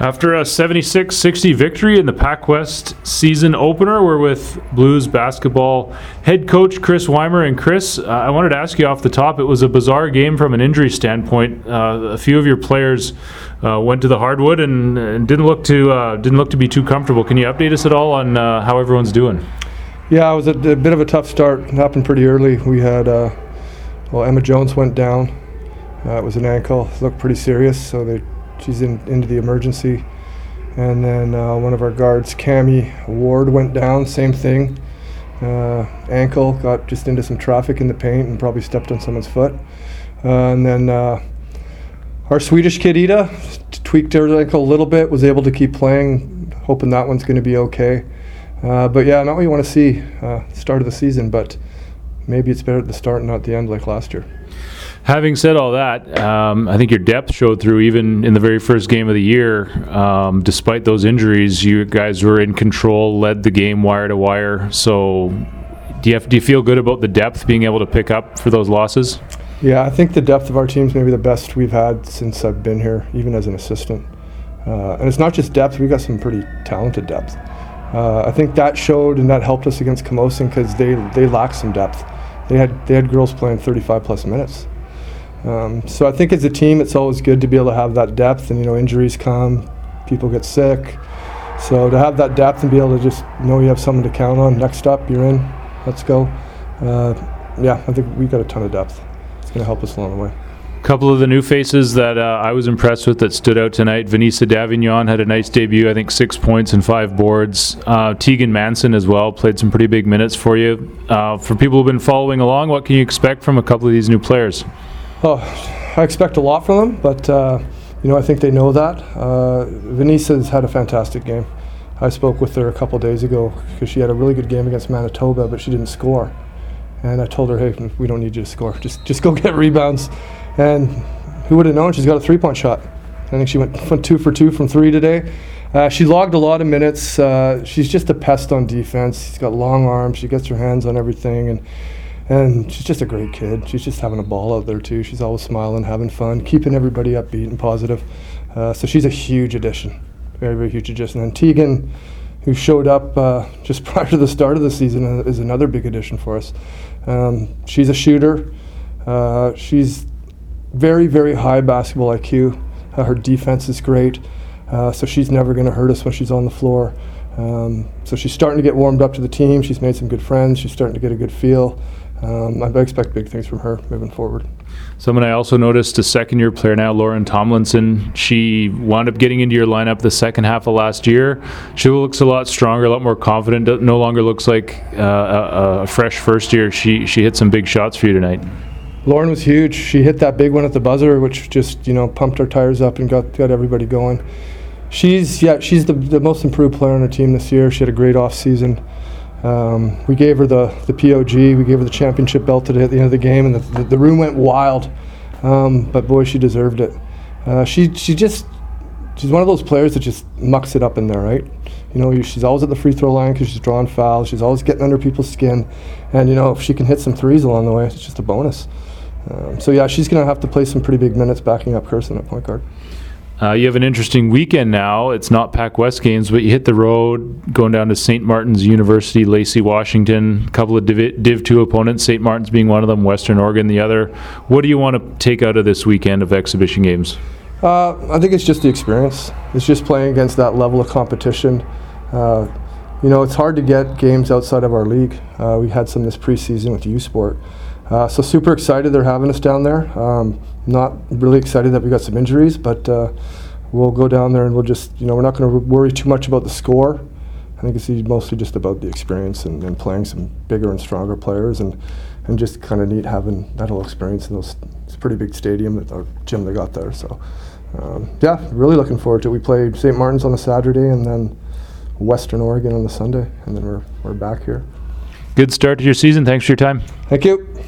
After a 76 60 victory in the Pac West season opener, we're with Blues basketball head coach Chris Weimer. And Chris, uh, I wanted to ask you off the top it was a bizarre game from an injury standpoint. Uh, a few of your players uh, went to the hardwood and, and didn't look to uh, didn't look to be too comfortable. Can you update us at all on uh, how everyone's doing? Yeah, it was a, a, bit of a tough start. It happened pretty early. We had, uh, well, Emma Jones went down. it was an ankle. It looked pretty serious, so they she's in into the emergency. And then uh, one of our guards, Cami Ward, went down. Same thing. Uh, ankle got just into some traffic in the paint and probably stepped on someone's foot. Uh, and then uh, our Swedish kid Ida tweaked her ankle a little bit. Was able to keep playing, hoping that one's going to be okay. Uh, but yeah, not what you want to see uh, start of the season. But maybe it's better at the start, and not the end like last year. Having said all that, um, I think your depth showed through even in the very first game of the year. Um, despite those injuries, you guys were in control, led the game wire to wire. So, do you have, do you feel good about the depth being able to pick up for those losses? Yeah, I think the depth of our team is maybe the best we've had since I've been here, even as an assistant. Uh, and it's not just depth; we've got some pretty talented depth. Uh, I think that showed and that helped us against Camosun because they they lacked some depth. They had they had girls playing 35 plus minutes. Um, so I think as a team, it's always good to be able to have that depth. And you know, injuries come, people get sick. So to have that depth and be able to just know you have someone to count on. Next up, you're in. Let's go. Uh, yeah, I think we've got a ton of depth. It's going to help us along the way. A couple of the new faces that uh, I was impressed with that stood out tonight. Vanessa Davignon had a nice debut. I think six points and five boards. Uh, Tegan Manson as well played some pretty big minutes for you. Uh, for people who've been following along, what can you expect from a couple of these new players? Oh, I expect a lot from them, but uh, you know I think they know that. Uh, Vanessa's had a fantastic game. I spoke with her a couple days ago because she had a really good game against Manitoba, but she didn't score. And I told her, hey, we don't need you to score. Just just go get rebounds. And who would have known? She's got a three-point shot. I think she went, went two for two from three today. Uh, she logged a lot of minutes. Uh, she's just a pest on defense. She's got long arms. She gets her hands on everything, and and she's just a great kid. She's just having a ball out there too. She's always smiling, having fun, keeping everybody upbeat and positive. Uh, so she's a huge addition, very very huge addition. And Tegan, who showed up uh, just prior to the start of the season, uh, is another big addition for us. Um, she's a shooter. Uh, she's very very high basketball IQ. Uh, her defense is great. Uh, so she's never going to hurt us when she's on the floor. Um, so she's starting to get warmed up to the team. She's made some good friends. She's starting to get a good feel um, I expect big things from her moving forward. Someone I also noticed a second year player now, Lauren Tomlinson. She wound up getting into your lineup the second half of last year. She looks a lot stronger, a lot more confident. No longer looks like uh, a, a, fresh first year. She she hit some big shots for you tonight. Lauren was huge. She hit that big one at the buzzer, which just you know pumped our tires up and got got everybody going. She's yeah she's the, the most improved player on our team this year. She had a great off season. Um, we gave her the, the POG, we gave her the championship belt today at the end of the game, and the, the, the room went wild. Um, but boy, she deserved it. Uh, she she just she's one of those players that just mucks it up in there, right? You know, she's always at the free throw line because she's drawing fouls. She's always getting under people's skin, and you know if she can hit some threes along the way, it's just a bonus. Um, so yeah, she's going to have to play some pretty big minutes backing up Kirsten at point guard. Uh, you have an interesting weekend now. It's not Pac West games, but you hit the road going down to St. Martin's University, Lacey, Washington. A couple of Div, Div 2 opponents, St. Martin's being one of them, Western Oregon the other. What do you want to take out of this weekend of exhibition games? Uh, I think it's just the experience. It's just playing against that level of competition. Uh, you know, it's hard to get games outside of our league. Uh, we had some this preseason with U Sport. Uh, so super excited they're having us down there. Um, not really excited that we got some injuries, but uh, we'll go down there and we'll just, you know, we're not going to worry too much about the score. I think it's mostly just about the experience and, and playing some bigger and stronger players and, and just kind of neat having that whole experience in those it's a pretty big stadium that our gym they got there. So um, yeah, really looking forward to it. We play St. Martin's on a Saturday and then Western Oregon on the Sunday, and then we're we're back here. Good start to your season. Thanks for your time. Thank you.